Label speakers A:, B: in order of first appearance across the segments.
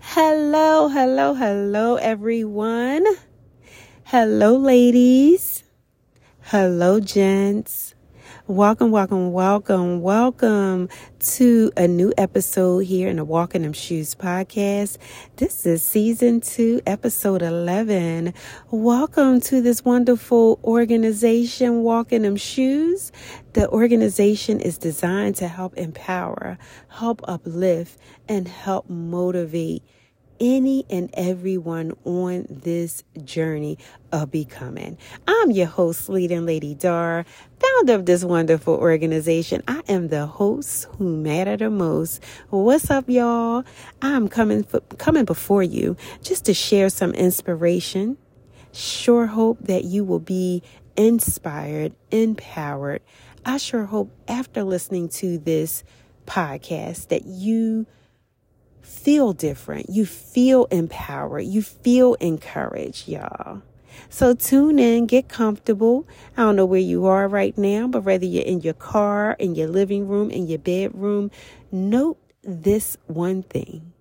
A: Hello, hello, hello, everyone. Hello, ladies. Hello, gents. Welcome, welcome, welcome, welcome to a new episode here in the Walk in Them Shoes podcast. This is season two, episode 11. Welcome to this wonderful organization, Walk in Them Shoes. The organization is designed to help empower, help uplift, and help motivate any and everyone on this journey of becoming. I'm your host, leading Lady Dar, founder of this wonderful organization. I am the host who matter the most. What's up, y'all? I'm coming for, coming before you just to share some inspiration. Sure hope that you will be inspired, empowered. I sure hope after listening to this podcast that you feel different. You feel empowered. You feel encouraged, y'all. So tune in, get comfortable. I don't know where you are right now, but whether you're in your car, in your living room, in your bedroom, note this one thing.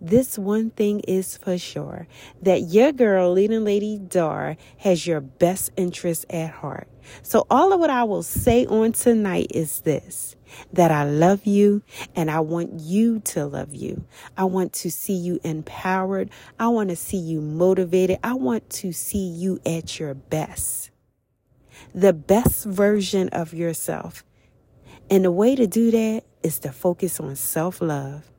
A: This one thing is for sure that your girl, leading Lady Dar, has your best interest at heart. So, all of what I will say on tonight is this that I love you and I want you to love you. I want to see you empowered. I want to see you motivated. I want to see you at your best, the best version of yourself. And the way to do that is to focus on self love.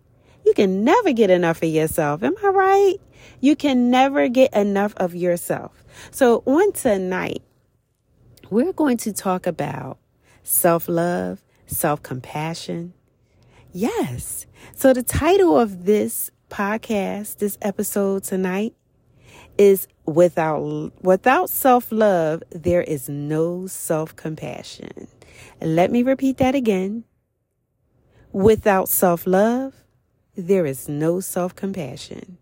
A: You can never get enough of yourself. Am I right? You can never get enough of yourself. So, on tonight, we're going to talk about self love, self compassion. Yes. So, the title of this podcast, this episode tonight, is without without self-love there is no self-compassion. Let me repeat that again. Without self-love there is no self-compassion.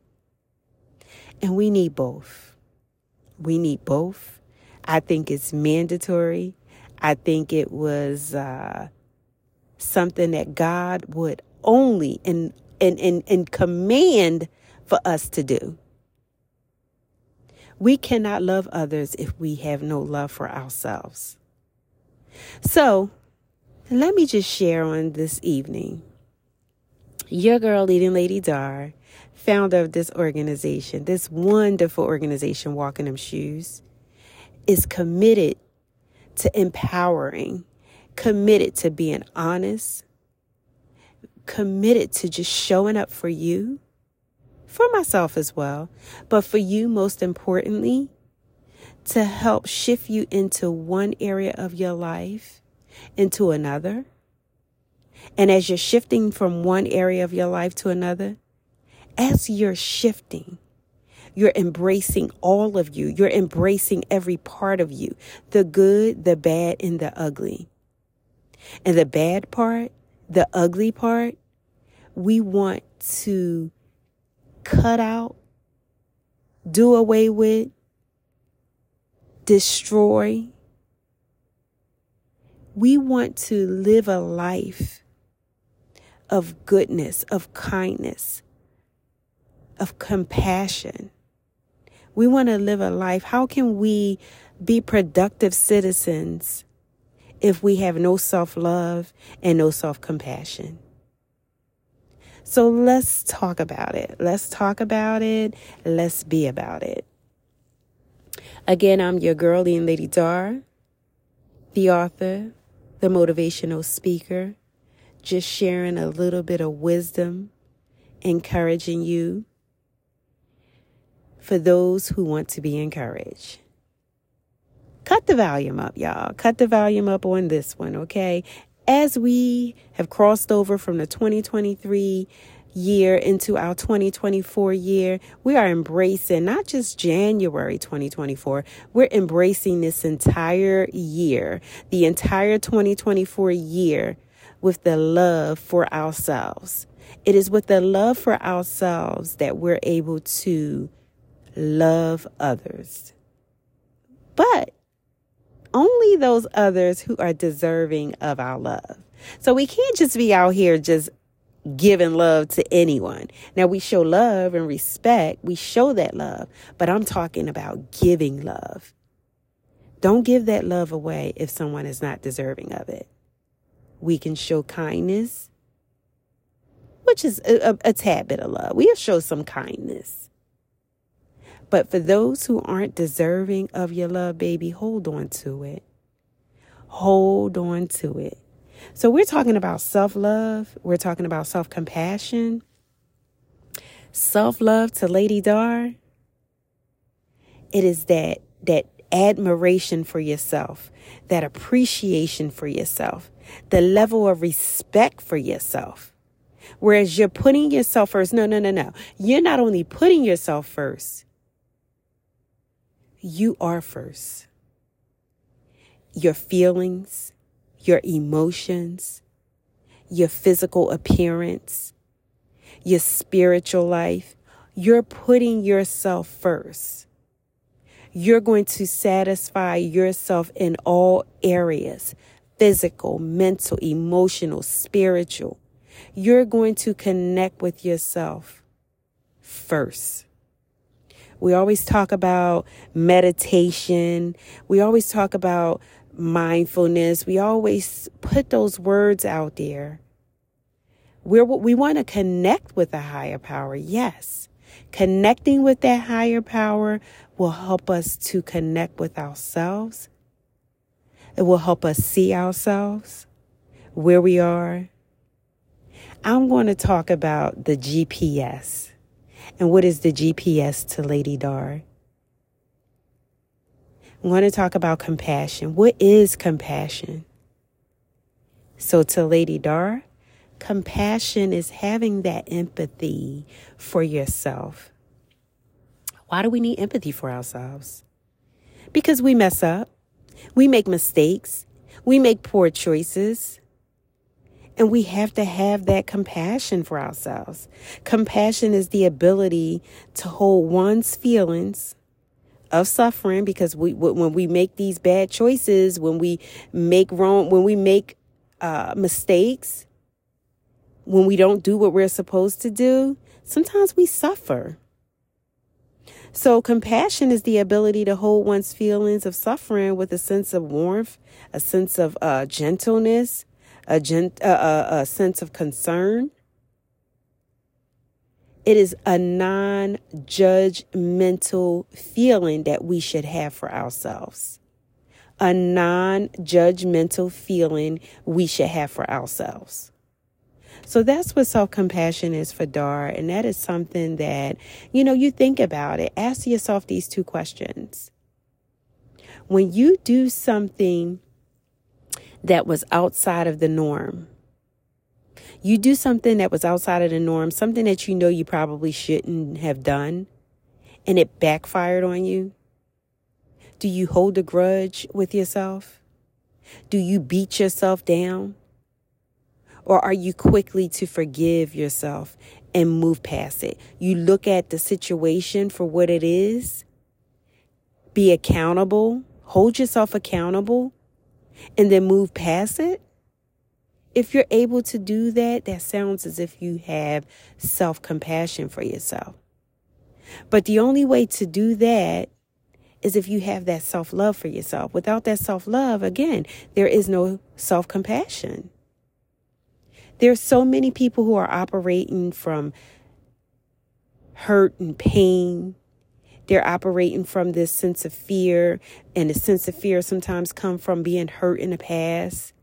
A: And we need both. We need both. I think it's mandatory. I think it was uh, something that God would only and and, and, and command for us to do. We cannot love others if we have no love for ourselves. So, let me just share on this evening. Your girl, leading Lady Dar, founder of this organization, this wonderful organization, Walk in Them Shoes, is committed to empowering, committed to being honest, committed to just showing up for you for myself as well, but for you, most importantly, to help shift you into one area of your life into another. And as you're shifting from one area of your life to another, as you're shifting, you're embracing all of you. You're embracing every part of you the good, the bad, and the ugly. And the bad part, the ugly part, we want to cut out, do away with, destroy. We want to live a life of goodness, of kindness, of compassion. We want to live a life. How can we be productive citizens if we have no self love and no self compassion? So let's talk about it. Let's talk about it. Let's be about it. Again, I'm your girlie and Lady Dar, the author, the motivational speaker, just sharing a little bit of wisdom, encouraging you for those who want to be encouraged. Cut the volume up, y'all. Cut the volume up on this one, okay? as we have crossed over from the 2023 year into our 2024 year, we are embracing not just January 2024, we're embracing this entire year, the entire 2024 year with the love for ourselves. It is with the love for ourselves that we're able to love others. But only those others who are deserving of our love. So we can't just be out here just giving love to anyone. Now we show love and respect, we show that love, but I'm talking about giving love. Don't give that love away if someone is not deserving of it. We can show kindness, which is a, a, a tad bit of love. We'll show some kindness. But for those who aren't deserving of your love, baby, hold on to it. Hold on to it. So we're talking about self love. We're talking about self compassion. Self love to Lady Dar. It is that that admiration for yourself, that appreciation for yourself, the level of respect for yourself. Whereas you're putting yourself first. No, no, no, no. You're not only putting yourself first, you are first. Your feelings, your emotions, your physical appearance, your spiritual life. You're putting yourself first. You're going to satisfy yourself in all areas physical, mental, emotional, spiritual. You're going to connect with yourself first. We always talk about meditation. We always talk about mindfulness. We always put those words out there. We're, we want to connect with a higher power. Yes. Connecting with that higher power will help us to connect with ourselves. It will help us see ourselves, where we are. I'm going to talk about the GPS. And what is the GPS to Lady Dar? I'm going to talk about compassion. What is compassion? So, to Lady Dar, compassion is having that empathy for yourself. Why do we need empathy for ourselves? Because we mess up, we make mistakes, we make poor choices. And we have to have that compassion for ourselves. Compassion is the ability to hold one's feelings of suffering because we when we make these bad choices, when we make wrong, when we make uh, mistakes, when we don't do what we're supposed to do, sometimes we suffer. So, compassion is the ability to hold one's feelings of suffering with a sense of warmth, a sense of uh, gentleness, a, uh, a sense of concern. It is a non judgmental feeling that we should have for ourselves. A non judgmental feeling we should have for ourselves. So that's what self compassion is for Dar. And that is something that, you know, you think about it. Ask yourself these two questions. When you do something that was outside of the norm, you do something that was outside of the norm, something that you know you probably shouldn't have done, and it backfired on you? Do you hold a grudge with yourself? Do you beat yourself down? Or are you quickly to forgive yourself and move past it? You look at the situation for what it is, be accountable, hold yourself accountable, and then move past it? If you're able to do that, that sounds as if you have self compassion for yourself. But the only way to do that is if you have that self love for yourself. Without that self love, again, there is no self compassion. There's so many people who are operating from hurt and pain. They're operating from this sense of fear, and the sense of fear sometimes come from being hurt in the past.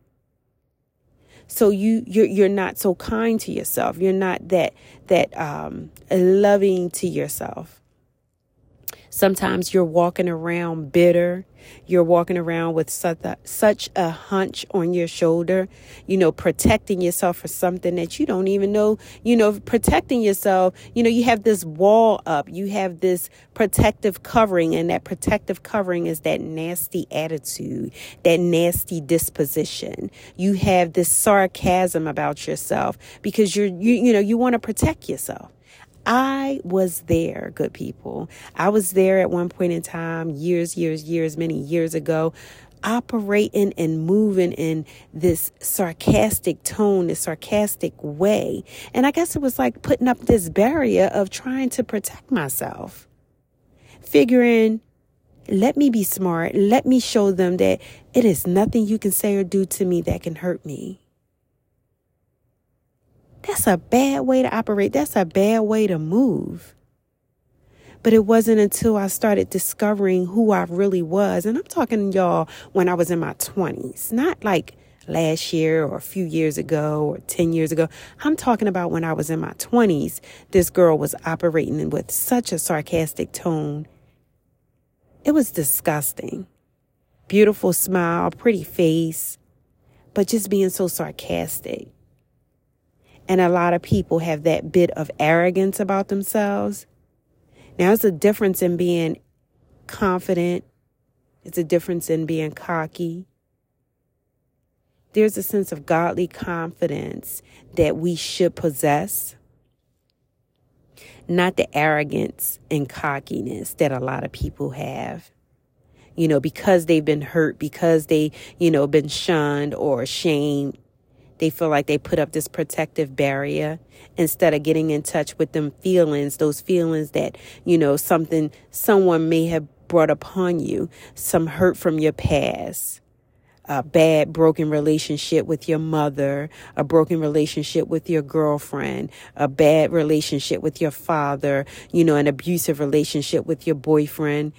A: So you you're you're not so kind to yourself. You're not that that um, loving to yourself. Sometimes you're walking around bitter. You're walking around with such a, such a hunch on your shoulder, you know, protecting yourself for something that you don't even know, you know, protecting yourself. You know, you have this wall up, you have this protective covering, and that protective covering is that nasty attitude, that nasty disposition. You have this sarcasm about yourself because you're, you, you know, you want to protect yourself. I was there, good people. I was there at one point in time, years, years, years, many years ago. operating and moving in this sarcastic tone, this sarcastic way. And I guess it was like putting up this barrier of trying to protect myself, figuring, let me be smart. Let me show them that it is nothing you can say or do to me that can hurt me. That's a bad way to operate. That's a bad way to move. But it wasn't until I started discovering who I really was. And I'm talking, y'all, when I was in my 20s, not like last year or a few years ago or 10 years ago. I'm talking about when I was in my 20s. This girl was operating with such a sarcastic tone. It was disgusting. Beautiful smile, pretty face, but just being so sarcastic. And a lot of people have that bit of arrogance about themselves now, it's a difference in being confident, it's a difference in being cocky. There's a sense of godly confidence that we should possess, not the arrogance and cockiness that a lot of people have. You know, because they've been hurt, because they, you know, been shunned or ashamed, they feel like they put up this protective barrier instead of getting in touch with them feelings, those feelings that, you know, something someone may have brought upon you, some hurt from your past, a bad broken relationship with your mother, a broken relationship with your girlfriend, a bad relationship with your father, you know, an abusive relationship with your boyfriend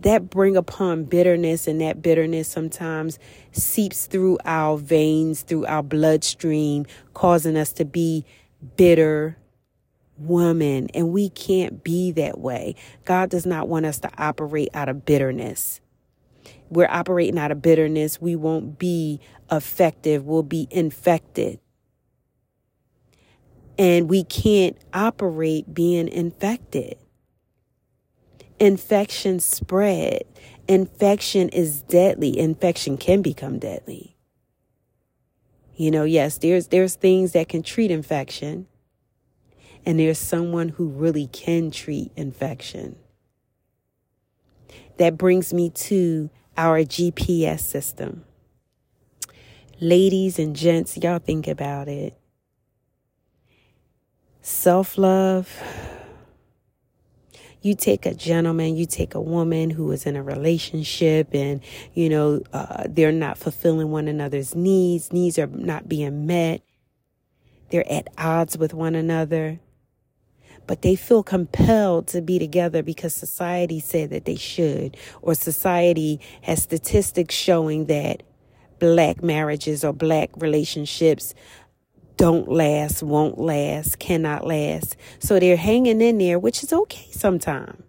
A: that bring upon bitterness and that bitterness sometimes seeps through our veins through our bloodstream causing us to be bitter woman. And we can't be that way. God does not want us to operate out of bitterness. We're operating out of bitterness. We won't be effective we'll be infected. And we can't operate being infected infection spread. Infection is deadly. Infection can become deadly. You know, yes, there's there's things that can treat infection. And there's someone who really can treat infection. That brings me to our GPS system. Ladies and gents, y'all think about it. Self love you take a gentleman, you take a woman who is in a relationship and, you know, uh, they're not fulfilling one another's needs, needs are not being met. They're at odds with one another, but they feel compelled to be together because society said that they should, or society has statistics showing that black marriages or black relationships don't last, won't last, cannot last. So they're hanging in there, which is okay sometimes.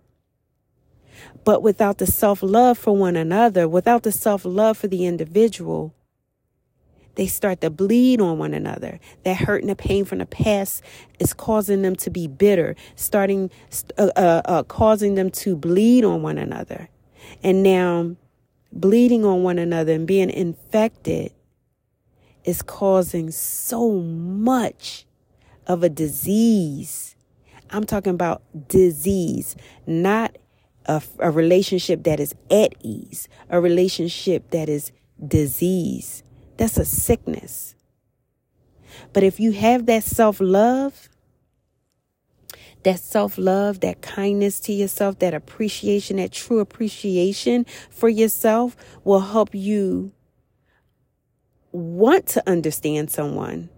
A: But without the self love for one another, without the self love for the individual, they start to bleed on one another. That hurt and the pain from the past is causing them to be bitter, starting, uh, uh, uh, causing them to bleed on one another. And now, bleeding on one another and being infected is causing so much of a disease. I'm talking about disease, not a, a, relationship that is at ease, a relationship that is disease. That's a sickness. But if you have that self love, that self love, that kindness to yourself, that appreciation, that true appreciation for yourself will help you want to understand someone,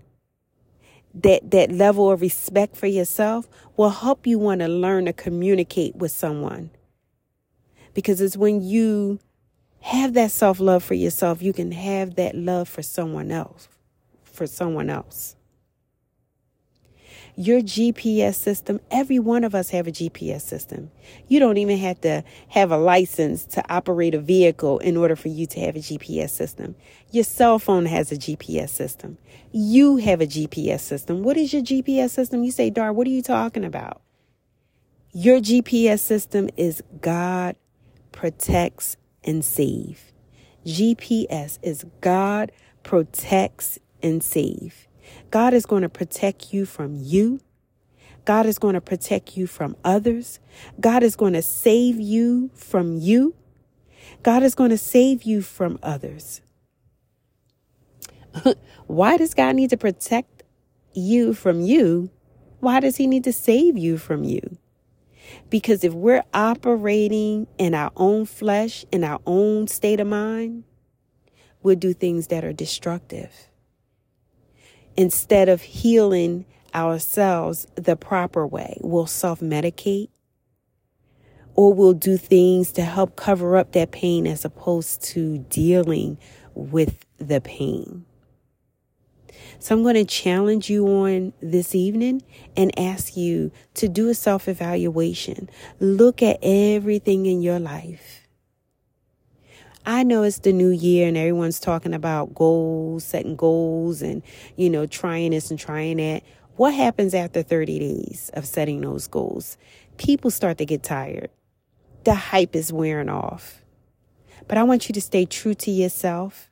A: that that level of respect for yourself will help you want to learn to communicate with someone. Because it's when you have that self-love for yourself, you can have that love for someone else, for someone else your GPS system, every one of us have a GPS system. You don't even have to have a license to operate a vehicle in order for you to have a GPS system. Your cell phone has a GPS system. You have a GPS system. What is your GPS system? You say, Dar, what are you talking about? Your GPS system is God protects and save. GPS is God protects and save. God is going to protect you from you. God is going to protect you from others. God is going to save you from you. God is going to save you from others. Why does God need to protect you from you? Why does He need to save you from you? Because if we're operating in our own flesh, in our own state of mind, we'll do things that are destructive. Instead of healing ourselves the proper way, we'll self medicate or we'll do things to help cover up that pain as opposed to dealing with the pain. So I'm going to challenge you on this evening and ask you to do a self evaluation. Look at everything in your life. I know it's the new year and everyone's talking about goals, setting goals and, you know, trying this and trying that. What happens after 30 days of setting those goals? People start to get tired. The hype is wearing off. But I want you to stay true to yourself.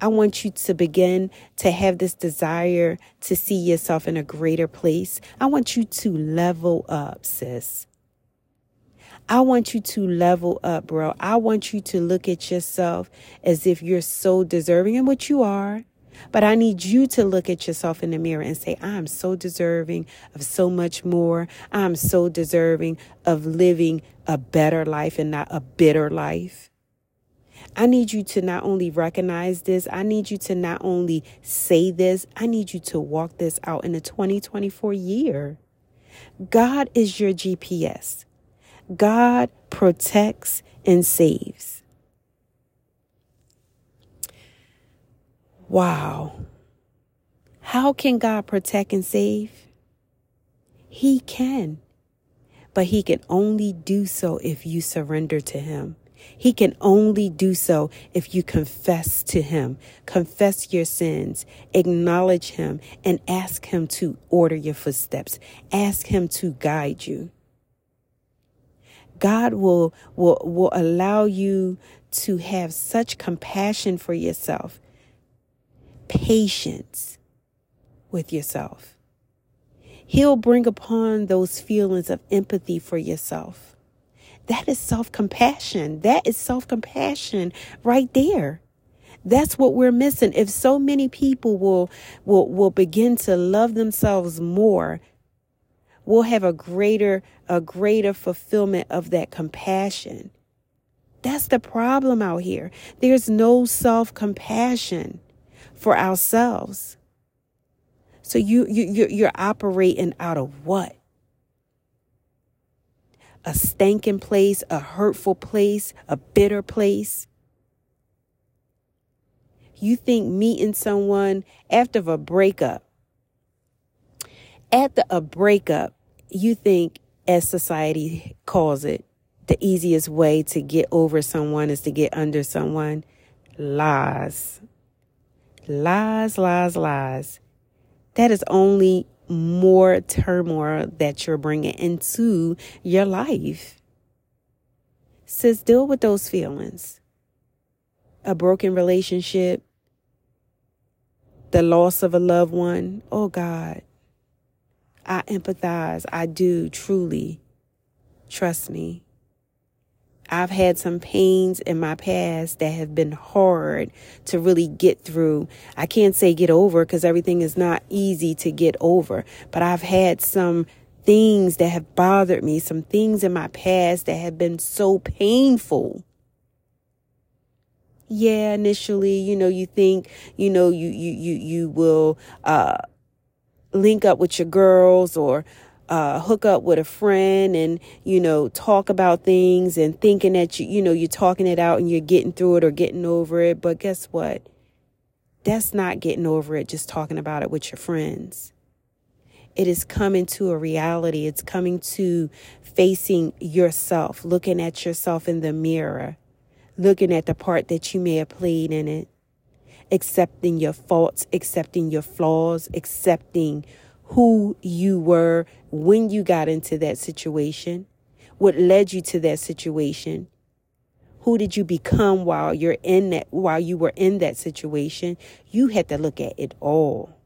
A: I want you to begin to have this desire to see yourself in a greater place. I want you to level up, sis. I want you to level up, bro. I want you to look at yourself as if you're so deserving and what you are. But I need you to look at yourself in the mirror and say, I'm so deserving of so much more. I'm so deserving of living a better life and not a bitter life. I need you to not only recognize this, I need you to not only say this, I need you to walk this out in the 2024 year. God is your GPS. God protects and saves. Wow. How can God protect and save? He can, but He can only do so if you surrender to Him. He can only do so if you confess to Him, confess your sins, acknowledge Him, and ask Him to order your footsteps. Ask Him to guide you. God will, will, will allow you to have such compassion for yourself, patience with yourself. He'll bring upon those feelings of empathy for yourself that is self compassion. That is self compassion right there. That's what we're missing. If so many people will, will, will begin to love themselves more, we'll have a greater, a greater fulfillment of that compassion. That's the problem out here. There's no self compassion for ourselves. So you, you, you're operating out of what? a stinking place, a hurtful place, a bitter place. You think meeting someone after a breakup, after a breakup, you think, as society calls it, the easiest way to get over someone is to get under someone. Lies. Lies, lies, lies. That is only more turmoil that you're bringing into your life. Says deal with those feelings. A broken relationship, the loss of a loved one. Oh God, I empathize. I do truly. Trust me. I've had some pains in my past that have been hard to really get through. I can't say get over because everything is not easy to get over, but I've had some things that have bothered me, some things in my past that have been so painful. Yeah, initially, you know, you think, you know, you you you you will uh link up with your girls or uh, hook up with a friend and you know talk about things and thinking that you you know you're talking it out and you're getting through it or getting over it. But guess what? That's not getting over it just talking about it with your friends. It is coming to a reality. It's coming to facing yourself looking at yourself in the mirror looking at the part that you may have played in it accepting your faults accepting your flaws accepting who you were when you got into that situation, what led you to that situation. Who did you become while you're in that while you were in that situation? You had to look at it all.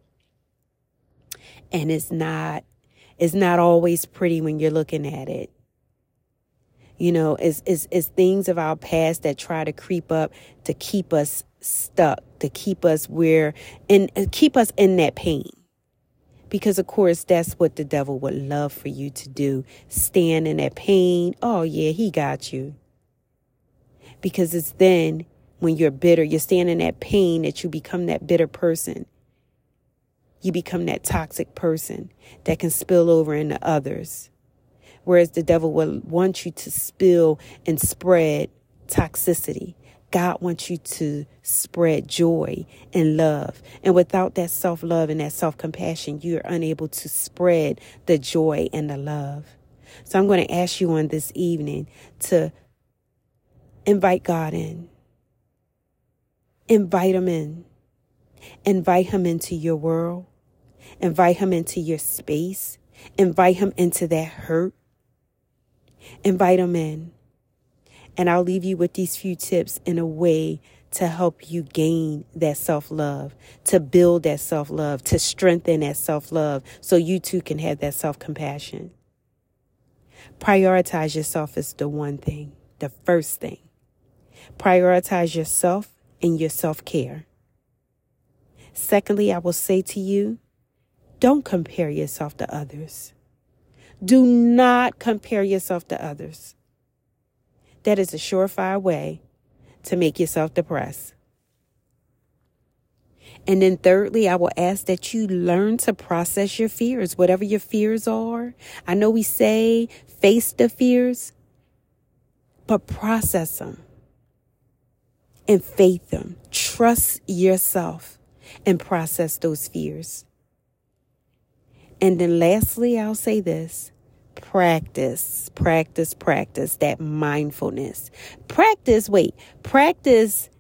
A: And it's not it's not always pretty when you're looking at it. You know, it's, is is things of our past that try to creep up to keep us stuck, to keep us where and uh, keep us in that pain. Because, of course, that's what the devil would love for you to do. Stand in that pain. Oh, yeah, he got you. Because it's then when you're bitter, you're standing in that pain that you become that bitter person. You become that toxic person that can spill over into others. Whereas the devil will want you to spill and spread toxicity. God wants you to spread joy and love. And without that self love and that self compassion, you are unable to spread the joy and the love. So I'm going to ask you on this evening to invite God in. Invite Him in. Invite Him into your world. Invite Him into your space. Invite Him into that hurt. Invite Him in. And I'll leave you with these few tips in a way to help you gain that self love, to build that self love, to strengthen that self love so you too can have that self compassion. Prioritize yourself is the one thing, the first thing. Prioritize yourself and your self care. Secondly, I will say to you, don't compare yourself to others. Do not compare yourself to others. That is a surefire way to make yourself depressed. And then, thirdly, I will ask that you learn to process your fears, whatever your fears are. I know we say face the fears, but process them and faith them. Trust yourself and process those fears. And then, lastly, I'll say this practice, practice, practice that mindfulness. Practice, wait, practice,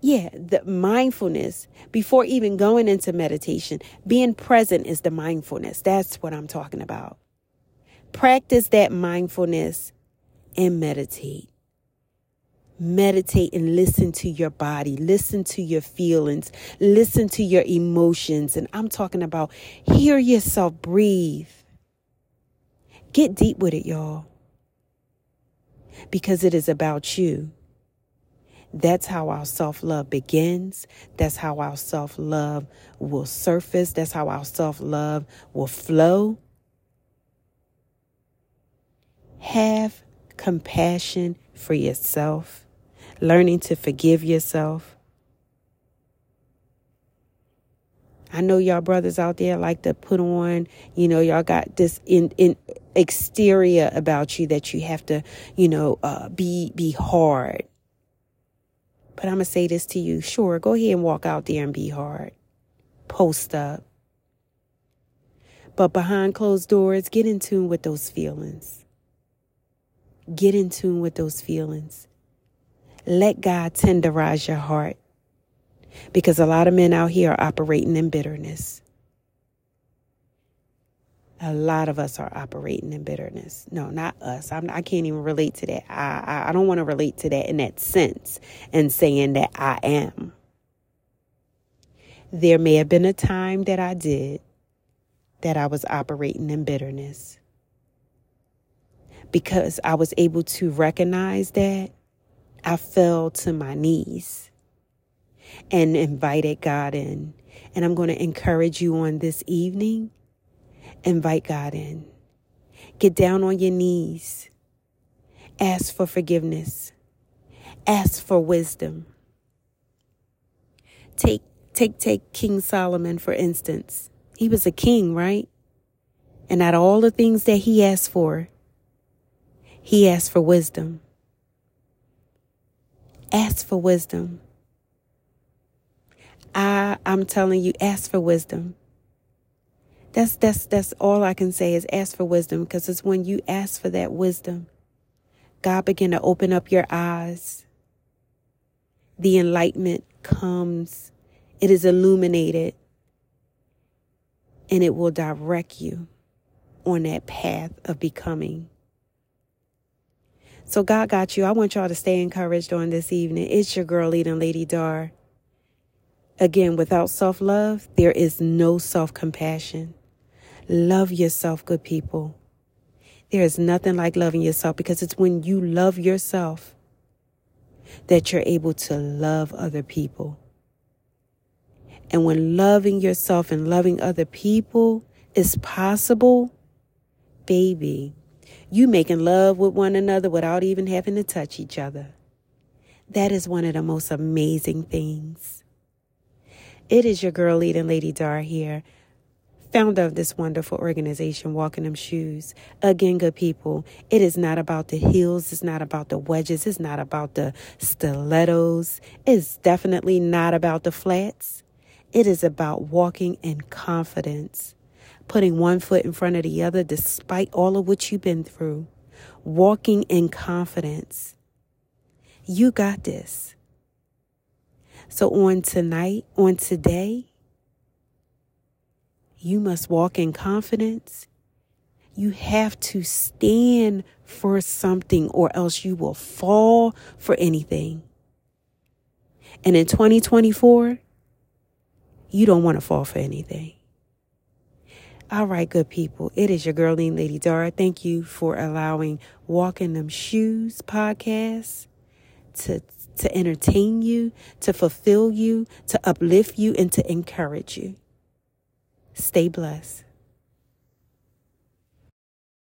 A: yeah, the mindfulness before even going into meditation. Being present is the mindfulness. That's what I'm talking about. Practice that mindfulness and meditate. Meditate and listen to your body, listen to your feelings, listen to your emotions. And I'm talking about hear yourself breathe Get deep with it, y'all. Because it is about you. That's how our self love begins. That's how our self love will surface. That's how our self love will flow. Have compassion for yourself, learning to forgive yourself, I know y'all brothers out there like to put on, you know, y'all got this in in exterior about you that you have to, you know, uh, be be hard. But I'm gonna say this to you: sure, go ahead and walk out there and be hard, post up. But behind closed doors, get in tune with those feelings. Get in tune with those feelings. Let God tenderize your heart because a lot of men out here are operating in bitterness. A lot of us are operating in bitterness. No, not us. I'm, I can not even relate to that. I, I, I don't want to relate to that in that sense and saying that I am. There may have been a time that I did that I was operating in bitterness because I was able to recognize that I fell to my knees and invited God in. And I'm going to encourage you on this evening. Invite God in. Get down on your knees. Ask for forgiveness. Ask for wisdom. Take take take King Solomon for instance. He was a king, right? And out of all the things that he asked for, he asked for wisdom. Ask for wisdom. I I'm telling you, ask for wisdom. That's that's that's all I can say is ask for wisdom because it's when you ask for that wisdom, God begin to open up your eyes. The enlightenment comes. It is illuminated and it will direct you on that path of becoming. So God got you. I want y'all to stay encouraged on this evening. It's your girl, leading Lady Dar. Again, without self love, there is no self compassion. Love yourself, good people. There is nothing like loving yourself because it's when you love yourself that you're able to love other people. And when loving yourself and loving other people is possible, baby, you making love with one another without even having to touch each other. That is one of the most amazing things. It is your girl leading Lady Dar here founder of this wonderful organization, Walk in Them Shoes. Again, good people, it is not about the heels, it's not about the wedges, it's not about the stilettos, it's definitely not about the flats. It is about walking in confidence, putting one foot in front of the other despite all of what you've been through, walking in confidence. You got this. So, on tonight, on today, you must walk in confidence. You have to stand for something or else you will fall for anything. And in 2024, you don't want to fall for anything. All right, good people. It is your girl named Lady Dara. Thank you for allowing Walk in Them Shoes podcast to, to entertain you, to fulfill you, to uplift you, and to encourage you. Stay blessed.